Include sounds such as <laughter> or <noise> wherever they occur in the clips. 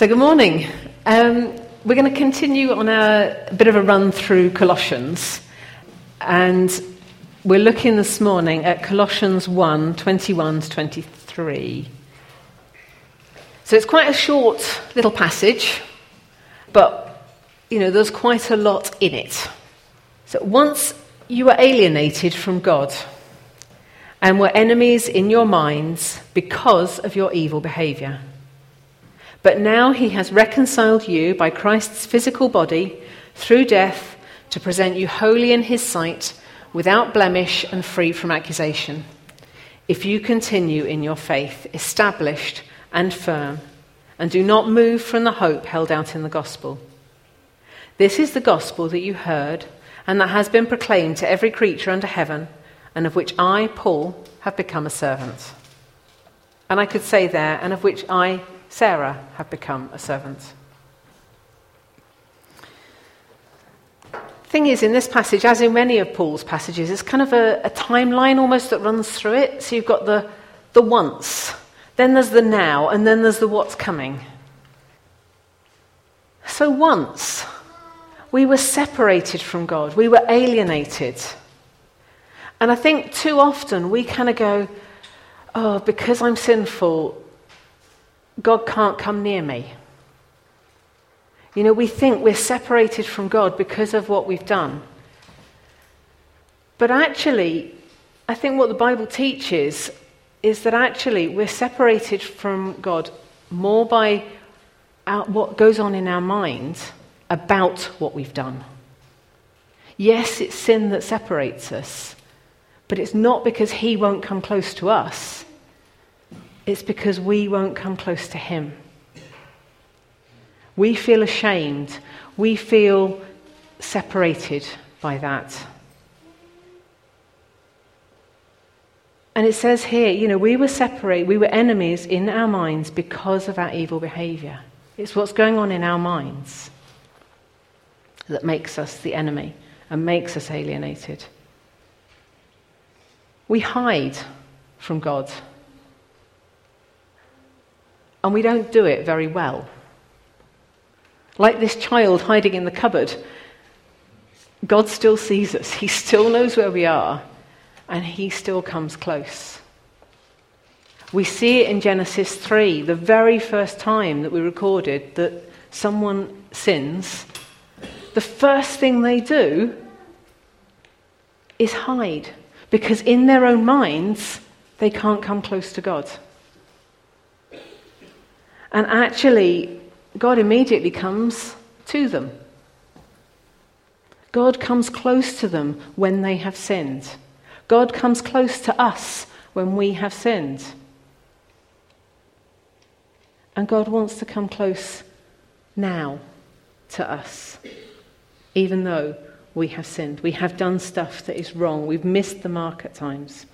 So, good morning. Um, we're going to continue on a, a bit of a run through Colossians. And we're looking this morning at Colossians 1 21 to 23. So, it's quite a short little passage, but, you know, there's quite a lot in it. So, once you were alienated from God and were enemies in your minds because of your evil behavior. But now he has reconciled you by Christ's physical body through death to present you holy in his sight, without blemish and free from accusation. If you continue in your faith, established and firm, and do not move from the hope held out in the gospel. This is the gospel that you heard and that has been proclaimed to every creature under heaven, and of which I, Paul, have become a servant. And I could say there, and of which I, Sarah have become a servant. Thing is, in this passage, as in many of Paul's passages, it's kind of a, a timeline almost that runs through it. So you've got the, the once, then there's the now, and then there's the what's coming. So once, we were separated from God, we were alienated. And I think too often we kind of go, oh, because I'm sinful, God can't come near me. You know, we think we're separated from God because of what we've done. But actually, I think what the Bible teaches is that actually we're separated from God more by our, what goes on in our mind about what we've done. Yes, it's sin that separates us, but it's not because He won't come close to us. It's because we won't come close to Him. We feel ashamed. We feel separated by that. And it says here, you know, we were separated, we were enemies in our minds because of our evil behavior. It's what's going on in our minds that makes us the enemy and makes us alienated. We hide from God and we don't do it very well. Like this child hiding in the cupboard, God still sees us, He still knows where we are, and He still comes close. We see it in Genesis 3, the very first time that we recorded that someone sins. The first thing they do is hide, because in their own minds, they can't come close to God. And actually, God immediately comes to them. God comes close to them when they have sinned. God comes close to us when we have sinned. And God wants to come close now to us, even though we have sinned. We have done stuff that is wrong. We've missed the mark at times.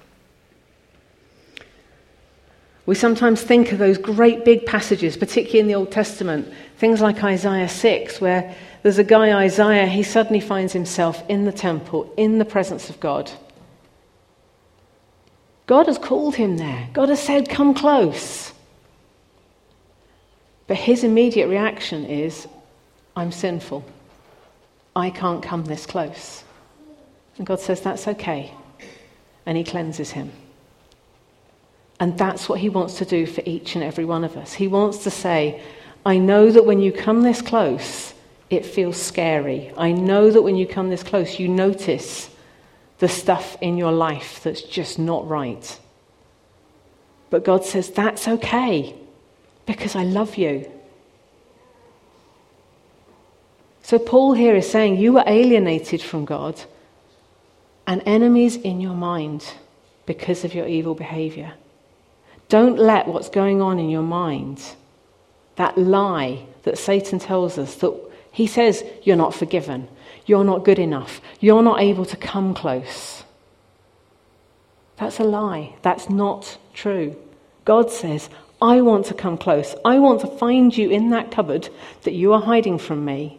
We sometimes think of those great big passages, particularly in the Old Testament, things like Isaiah 6, where there's a guy, Isaiah, he suddenly finds himself in the temple, in the presence of God. God has called him there. God has said, Come close. But his immediate reaction is, I'm sinful. I can't come this close. And God says, That's okay. And he cleanses him. And that's what he wants to do for each and every one of us. He wants to say, I know that when you come this close, it feels scary. I know that when you come this close, you notice the stuff in your life that's just not right. But God says, That's okay because I love you. So, Paul here is saying, You were alienated from God and enemies in your mind because of your evil behavior. Don't let what's going on in your mind, that lie that Satan tells us, that he says you're not forgiven, you're not good enough, you're not able to come close. That's a lie. That's not true. God says, I want to come close. I want to find you in that cupboard that you are hiding from me.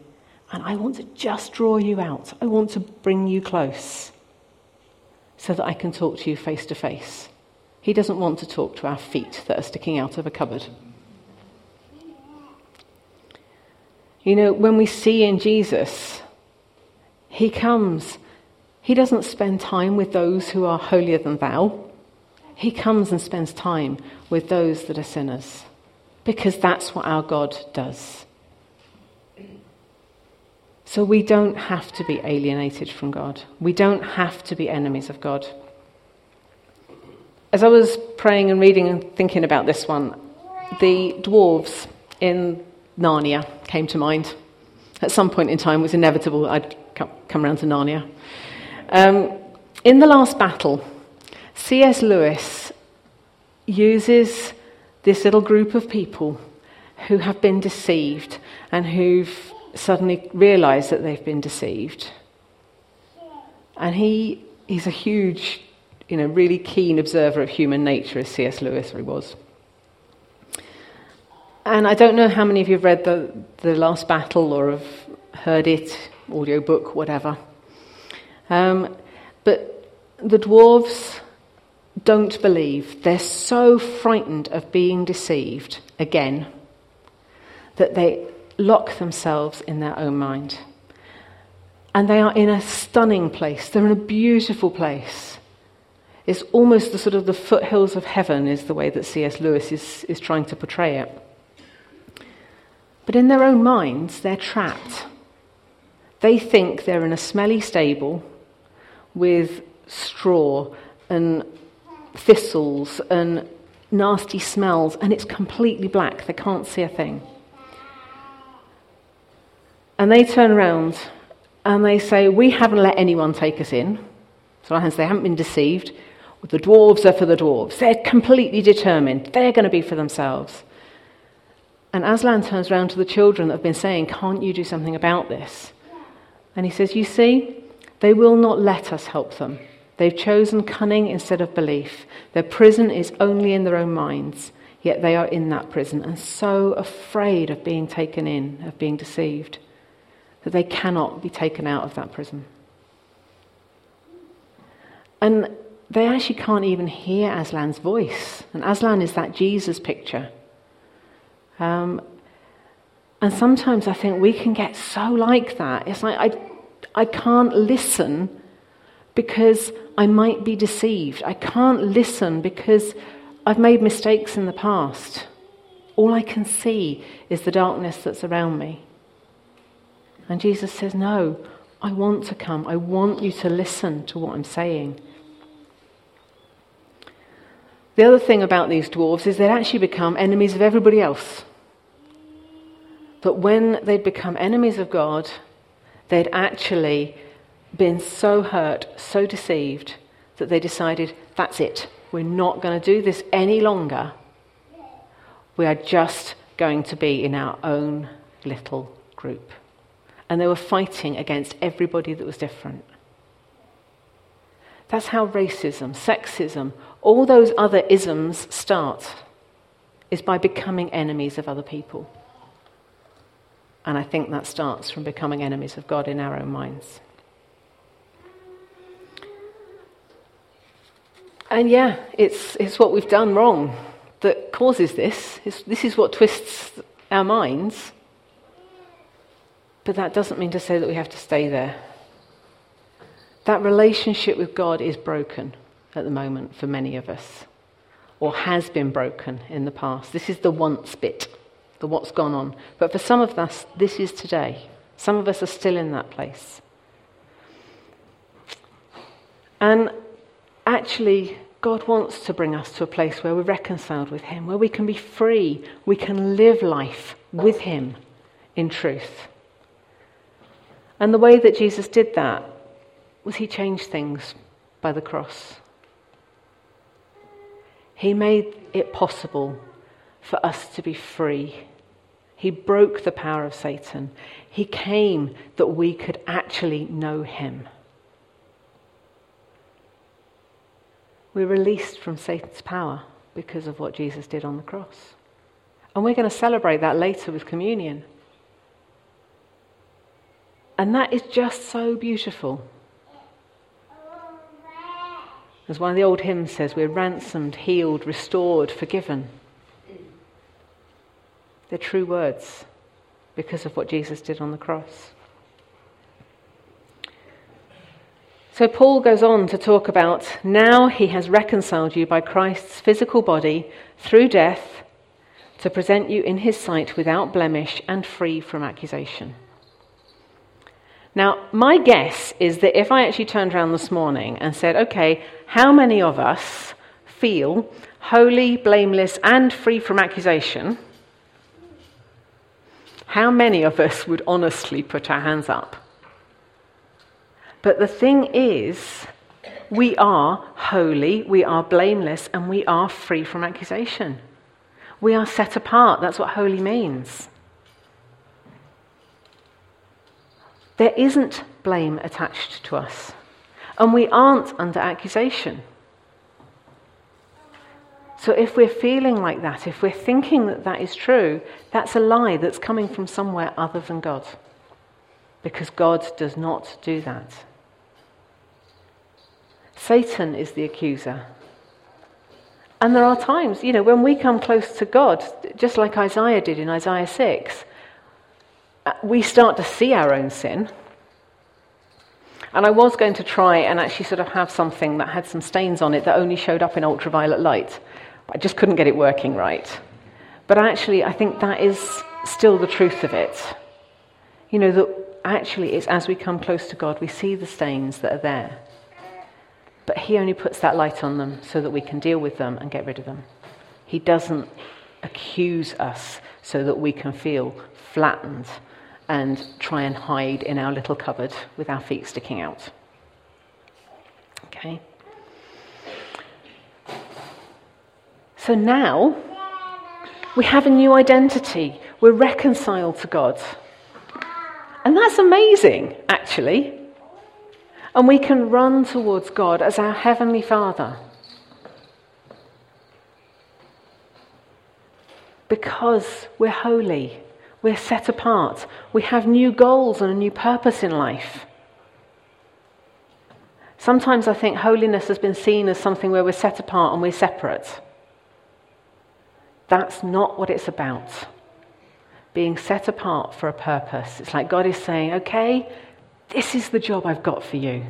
And I want to just draw you out. I want to bring you close so that I can talk to you face to face. He doesn't want to talk to our feet that are sticking out of a cupboard. You know, when we see in Jesus, he comes, he doesn't spend time with those who are holier than thou. He comes and spends time with those that are sinners because that's what our God does. So we don't have to be alienated from God. We don't have to be enemies of God. As I was praying and reading and thinking about this one, the dwarves in Narnia came to mind. At some point in time, it was inevitable I'd come around to Narnia. Um, in the last battle, C.S. Lewis uses this little group of people who have been deceived and who've suddenly realised that they've been deceived. And he, he's a huge, you know, really keen observer of human nature, as C.S. Lewis was. And I don't know how many of you have read the, the Last Battle or have heard it, audiobook, whatever. Um, but the dwarves don't believe. They're so frightened of being deceived again that they lock themselves in their own mind. And they are in a stunning place. They're in a beautiful place. It's almost the sort of the foothills of heaven, is the way that C.S. Lewis is, is trying to portray it. But in their own minds, they're trapped. They think they're in a smelly stable with straw and thistles and nasty smells, and it's completely black. They can't see a thing. And they turn around and they say, We haven't let anyone take us in. So they haven't been deceived. The dwarves are for the dwarves. They're completely determined. They're going to be for themselves. And Aslan turns around to the children that have been saying, Can't you do something about this? And he says, You see, they will not let us help them. They've chosen cunning instead of belief. Their prison is only in their own minds, yet they are in that prison and so afraid of being taken in, of being deceived that they cannot be taken out of that prison. And they actually can't even hear Aslan's voice. And Aslan is that Jesus picture. Um, and sometimes I think we can get so like that. It's like I, I can't listen because I might be deceived. I can't listen because I've made mistakes in the past. All I can see is the darkness that's around me. And Jesus says, No, I want to come. I want you to listen to what I'm saying. The other thing about these dwarves is they'd actually become enemies of everybody else. But when they'd become enemies of God, they'd actually been so hurt, so deceived, that they decided, that's it. We're not going to do this any longer. We are just going to be in our own little group and they were fighting against everybody that was different. That's how racism, sexism, all those other isms start, is by becoming enemies of other people. And I think that starts from becoming enemies of God in our own minds. And yeah, it's, it's what we've done wrong that causes this. It's, this is what twists our minds. But that doesn't mean to say that we have to stay there. That relationship with God is broken at the moment for many of us, or has been broken in the past. This is the once bit, the what's gone on. But for some of us, this is today. Some of us are still in that place. And actually, God wants to bring us to a place where we're reconciled with Him, where we can be free, we can live life with Him in truth. And the way that Jesus did that was he changed things by the cross. He made it possible for us to be free. He broke the power of Satan. He came that we could actually know him. We're released from Satan's power because of what Jesus did on the cross. And we're going to celebrate that later with communion. And that is just so beautiful. As one of the old hymns says, we're ransomed, healed, restored, forgiven. They're true words. because of what Jesus did on the cross. So Paul goes on to talk about now he has reconciled you by Christ's physical body through death to present you in his sight without blemish and free from accusation. Now, my guess is that if I actually turned around this morning and said, okay, how many of us feel holy, blameless, and free from accusation? How many of us would honestly put our hands up? But the thing is, we are holy, we are blameless, and we are free from accusation. We are set apart. That's what holy means. There isn't blame attached to us, and we aren't under accusation. So, if we're feeling like that, if we're thinking that that is true, that's a lie that's coming from somewhere other than God. Because God does not do that. Satan is the accuser. And there are times, you know, when we come close to God, just like Isaiah did in Isaiah 6, uh, Uh, we start to see our own sin. And I was going to try and actually sort of have something that had some stains on it that only showed up in ultraviolet light. I just couldn't get it working right. But actually, I think that is still the truth of it. You know, that actually it's as we come close to God, we see the stains that are there. But He only puts that light on them so that we can deal with them and get rid of them. He doesn't accuse us so that we can feel flattened and try and hide in our little cupboard with our feet sticking out. Okay? So now we have a new identity. We're reconciled to God. And that's amazing, actually. And we can run towards God as our Heavenly Father. Because we're holy, we're set apart, we have new goals and a new purpose in life. Sometimes I think holiness has been seen as something where we're set apart and we're separate. That's not what it's about. Being set apart for a purpose. It's like God is saying, okay, this is the job I've got for you.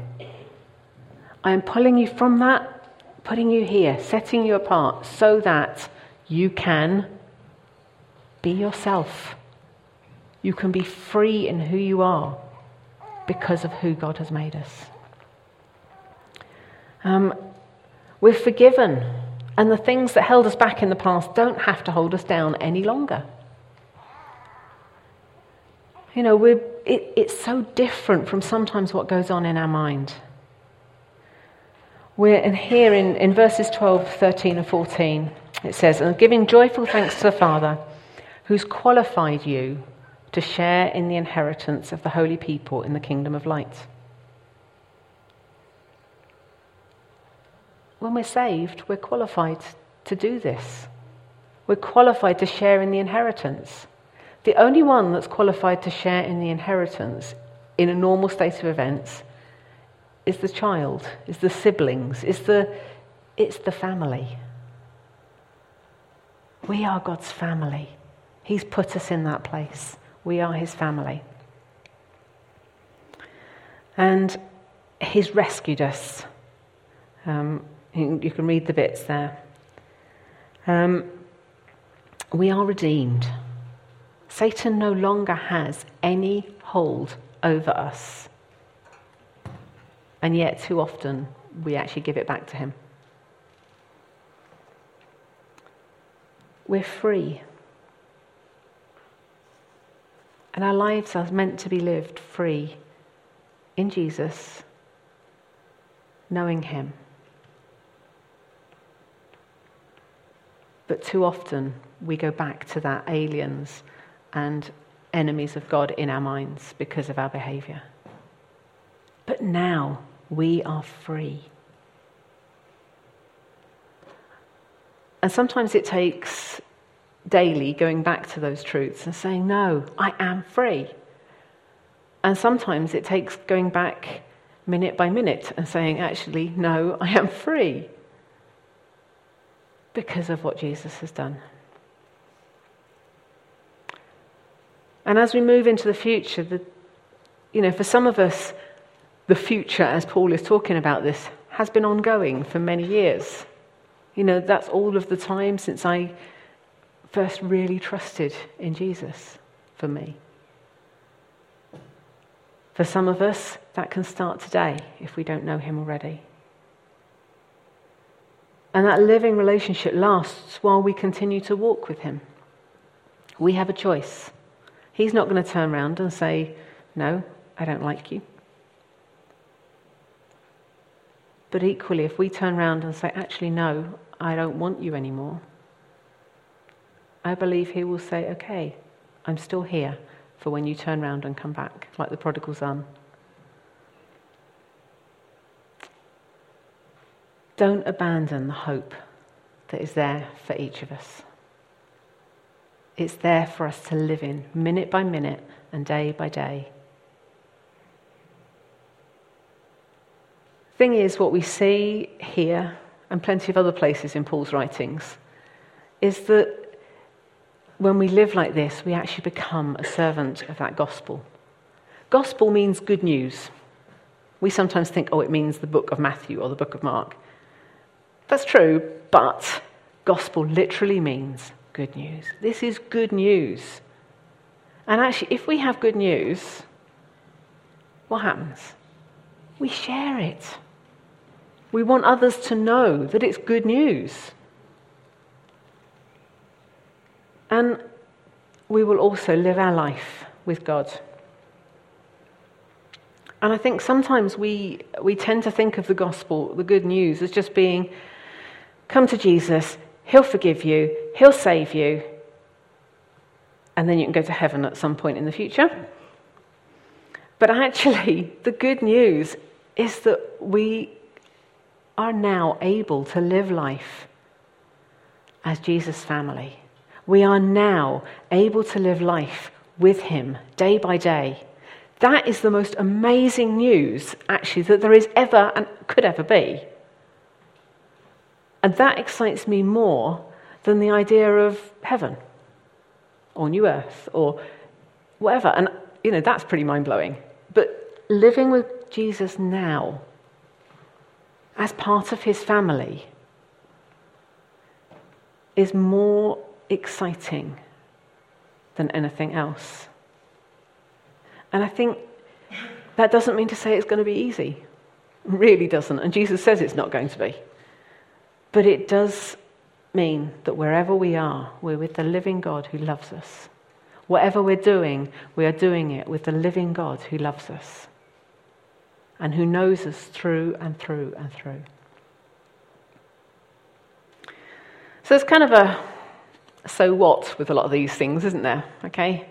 I am pulling you from that, putting you here, setting you apart so that you can be yourself. You can be free in who you are because of who God has made us. Um, we're forgiven, and the things that held us back in the past don't have to hold us down any longer. You know, we're, it, it's so different from sometimes what goes on in our mind. We're in here in, in verses 12, 13, and 14. It says, And giving joyful thanks to the Father, who's qualified you to share in the inheritance of the holy people in the kingdom of light. When we're saved, we're qualified to do this. We're qualified to share in the inheritance. The only one that's qualified to share in the inheritance in a normal state of events is the child, is the siblings, is the, it's the family. We are God's family. He's put us in that place. We are His family. And He's rescued us. Um, you can read the bits there. Um, we are redeemed. Satan no longer has any hold over us. And yet, too often, we actually give it back to him. We're free. And our lives are meant to be lived free in Jesus, knowing Him. But too often we go back to that aliens and enemies of God in our minds because of our behavior. But now we are free. And sometimes it takes daily going back to those truths and saying, No, I am free. And sometimes it takes going back minute by minute and saying, Actually, no, I am free because of what Jesus has done. And as we move into the future, the, you know, for some of us, the future, as Paul is talking about this, has been ongoing for many years. You know, that's all of the time since I first really trusted in Jesus for me. For some of us, that can start today if we don't know Him already. And that living relationship lasts while we continue to walk with Him. We have a choice. He's not going to turn around and say, No, I don't like you. But equally, if we turn around and say, Actually, no, I don't want you anymore, I believe He will say, Okay, I'm still here for when you turn around and come back, like the prodigal son. Don't abandon the hope that is there for each of us. It's there for us to live in minute by minute and day by day. Thing is, what we see here and plenty of other places in Paul's writings is that when we live like this, we actually become a servant of that gospel. Gospel means good news. We sometimes think, oh, it means the book of Matthew or the book of Mark. That's true, but gospel literally means good news. This is good news. And actually, if we have good news, what happens? We share it. We want others to know that it's good news. And we will also live our life with God. And I think sometimes we, we tend to think of the gospel, the good news, as just being Come to Jesus, He'll forgive you, He'll save you, and then you can go to heaven at some point in the future. But actually, <laughs> the good news is that we are now able to live life as Jesus' family. We are now able to live life with Him day by day. That is the most amazing news, actually, that there is ever and could ever be. And that excites me more than the idea of heaven or new earth or whatever. And, you know, that's pretty mind blowing. But living with Jesus now as part of his family is more exciting than anything else. And I think that doesn't mean to say it's going to be easy. It really doesn't. And Jesus says it's not going to be. But it does mean that wherever we are, we're with the living God who loves us. Whatever we're doing, we are doing it with the living God who loves us and who knows us through and through and through. So it's kind of a so what with a lot of these things, isn't there? Okay?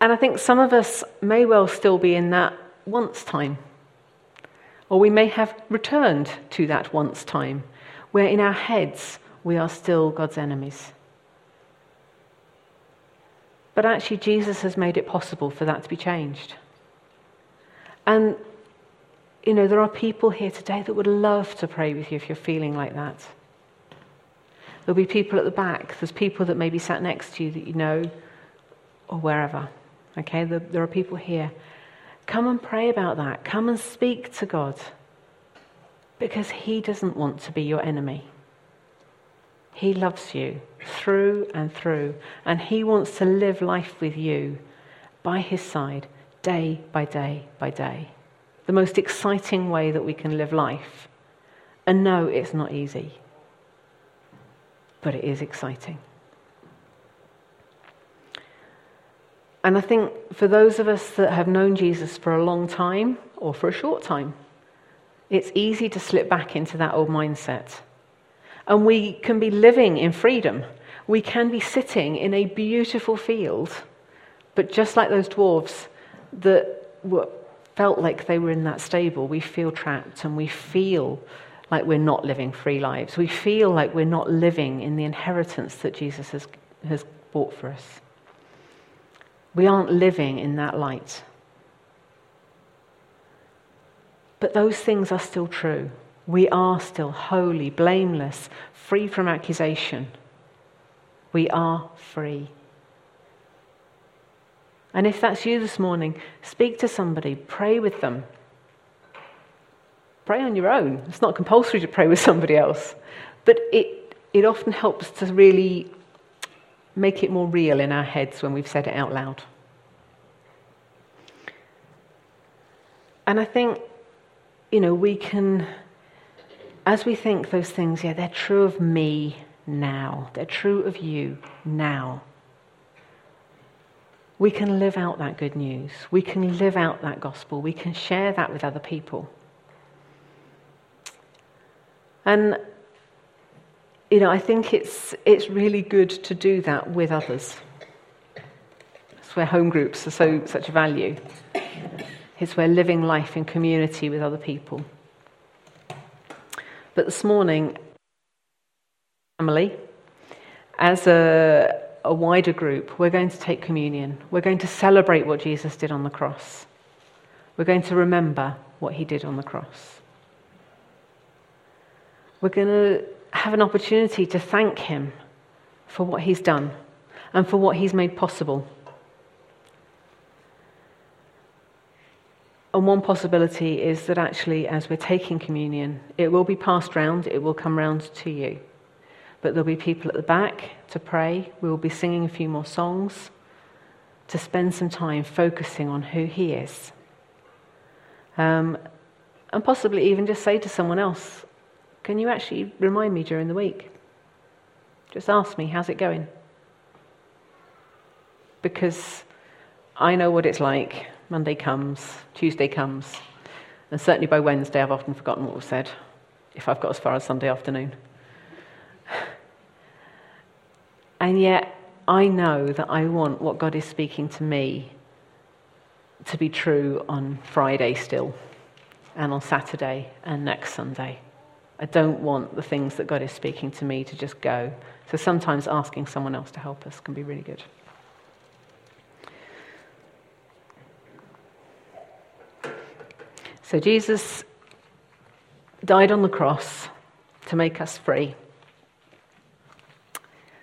And I think some of us may well still be in that once time or we may have returned to that once time, where in our heads we are still God's enemies. But actually, Jesus has made it possible for that to be changed. And, you know, there are people here today that would love to pray with you if you're feeling like that. There'll be people at the back. There's people that maybe sat next to you that you know, or wherever. Okay, there, there are people here. Come and pray about that. Come and speak to God. Because He doesn't want to be your enemy. He loves you through and through, and He wants to live life with you by His side, day by day by day. The most exciting way that we can live life. And no, it's not easy, but it is exciting. And I think for those of us that have known Jesus for a long time or for a short time, it's easy to slip back into that old mindset. And we can be living in freedom. We can be sitting in a beautiful field, but just like those dwarves that were, felt like they were in that stable, we feel trapped and we feel like we're not living free lives. We feel like we're not living in the inheritance that Jesus has, has bought for us. We aren't living in that light. But those things are still true. We are still holy, blameless, free from accusation. We are free. And if that's you this morning, speak to somebody, pray with them. Pray on your own. It's not compulsory to pray with somebody else, but it, it often helps to really make it more real in our heads when we've said it out loud. And I think, you know, we can, as we think those things, yeah, they're true of me now, they're true of you now. We can live out that good news. We can live out that gospel. We can share that with other people. And, you know, I think it's, it's really good to do that with others. That's where home groups are so, such a value. It's where living life in community with other people. But this morning, family, as a, a wider group, we're going to take communion. We're going to celebrate what Jesus did on the cross. We're going to remember what he did on the cross. We're going to have an opportunity to thank him for what he's done and for what he's made possible. And one possibility is that actually, as we're taking communion, it will be passed round, it will come round to you. But there'll be people at the back to pray. We will be singing a few more songs to spend some time focusing on who He is. Um, and possibly even just say to someone else, Can you actually remind me during the week? Just ask me, How's it going? Because I know what it's like Monday comes, Tuesday comes, and certainly by Wednesday I've often forgotten what was said, if I've got as far as Sunday afternoon. And yet I know that I want what God is speaking to me to be true on Friday still, and on Saturday and next Sunday. I don't want the things that God is speaking to me to just go. So sometimes asking someone else to help us can be really good. So Jesus died on the cross to make us free,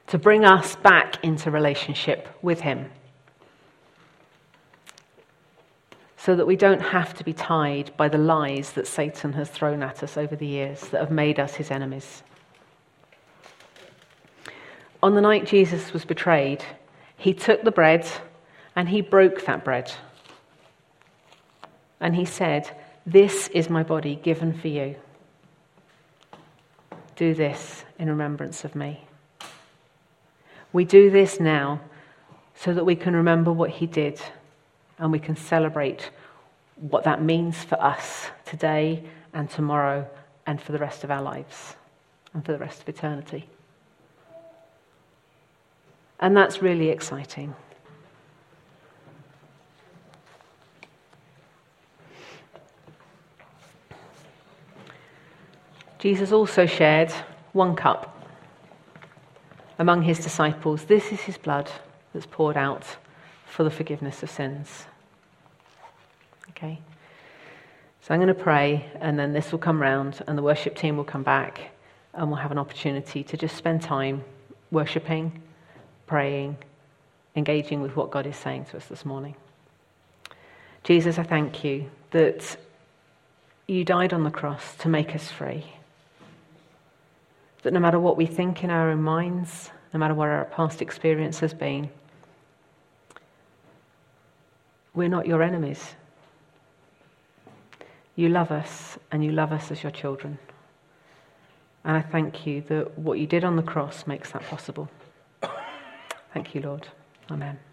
to bring us back into relationship with Him, so that we don't have to be tied by the lies that Satan has thrown at us over the years that have made us his enemies. On the night Jesus was betrayed, he took the bread and he broke that bread. And he said, this is my body given for you. Do this in remembrance of me. We do this now so that we can remember what he did and we can celebrate what that means for us today and tomorrow and for the rest of our lives and for the rest of eternity. And that's really exciting. Jesus also shared one cup among his disciples. This is his blood that's poured out for the forgiveness of sins. Okay? So I'm going to pray, and then this will come round, and the worship team will come back, and we'll have an opportunity to just spend time worshipping, praying, engaging with what God is saying to us this morning. Jesus, I thank you that you died on the cross to make us free. That no matter what we think in our own minds, no matter what our past experience has been, we're not your enemies. You love us, and you love us as your children. And I thank you that what you did on the cross makes that possible. Thank you, Lord. Amen.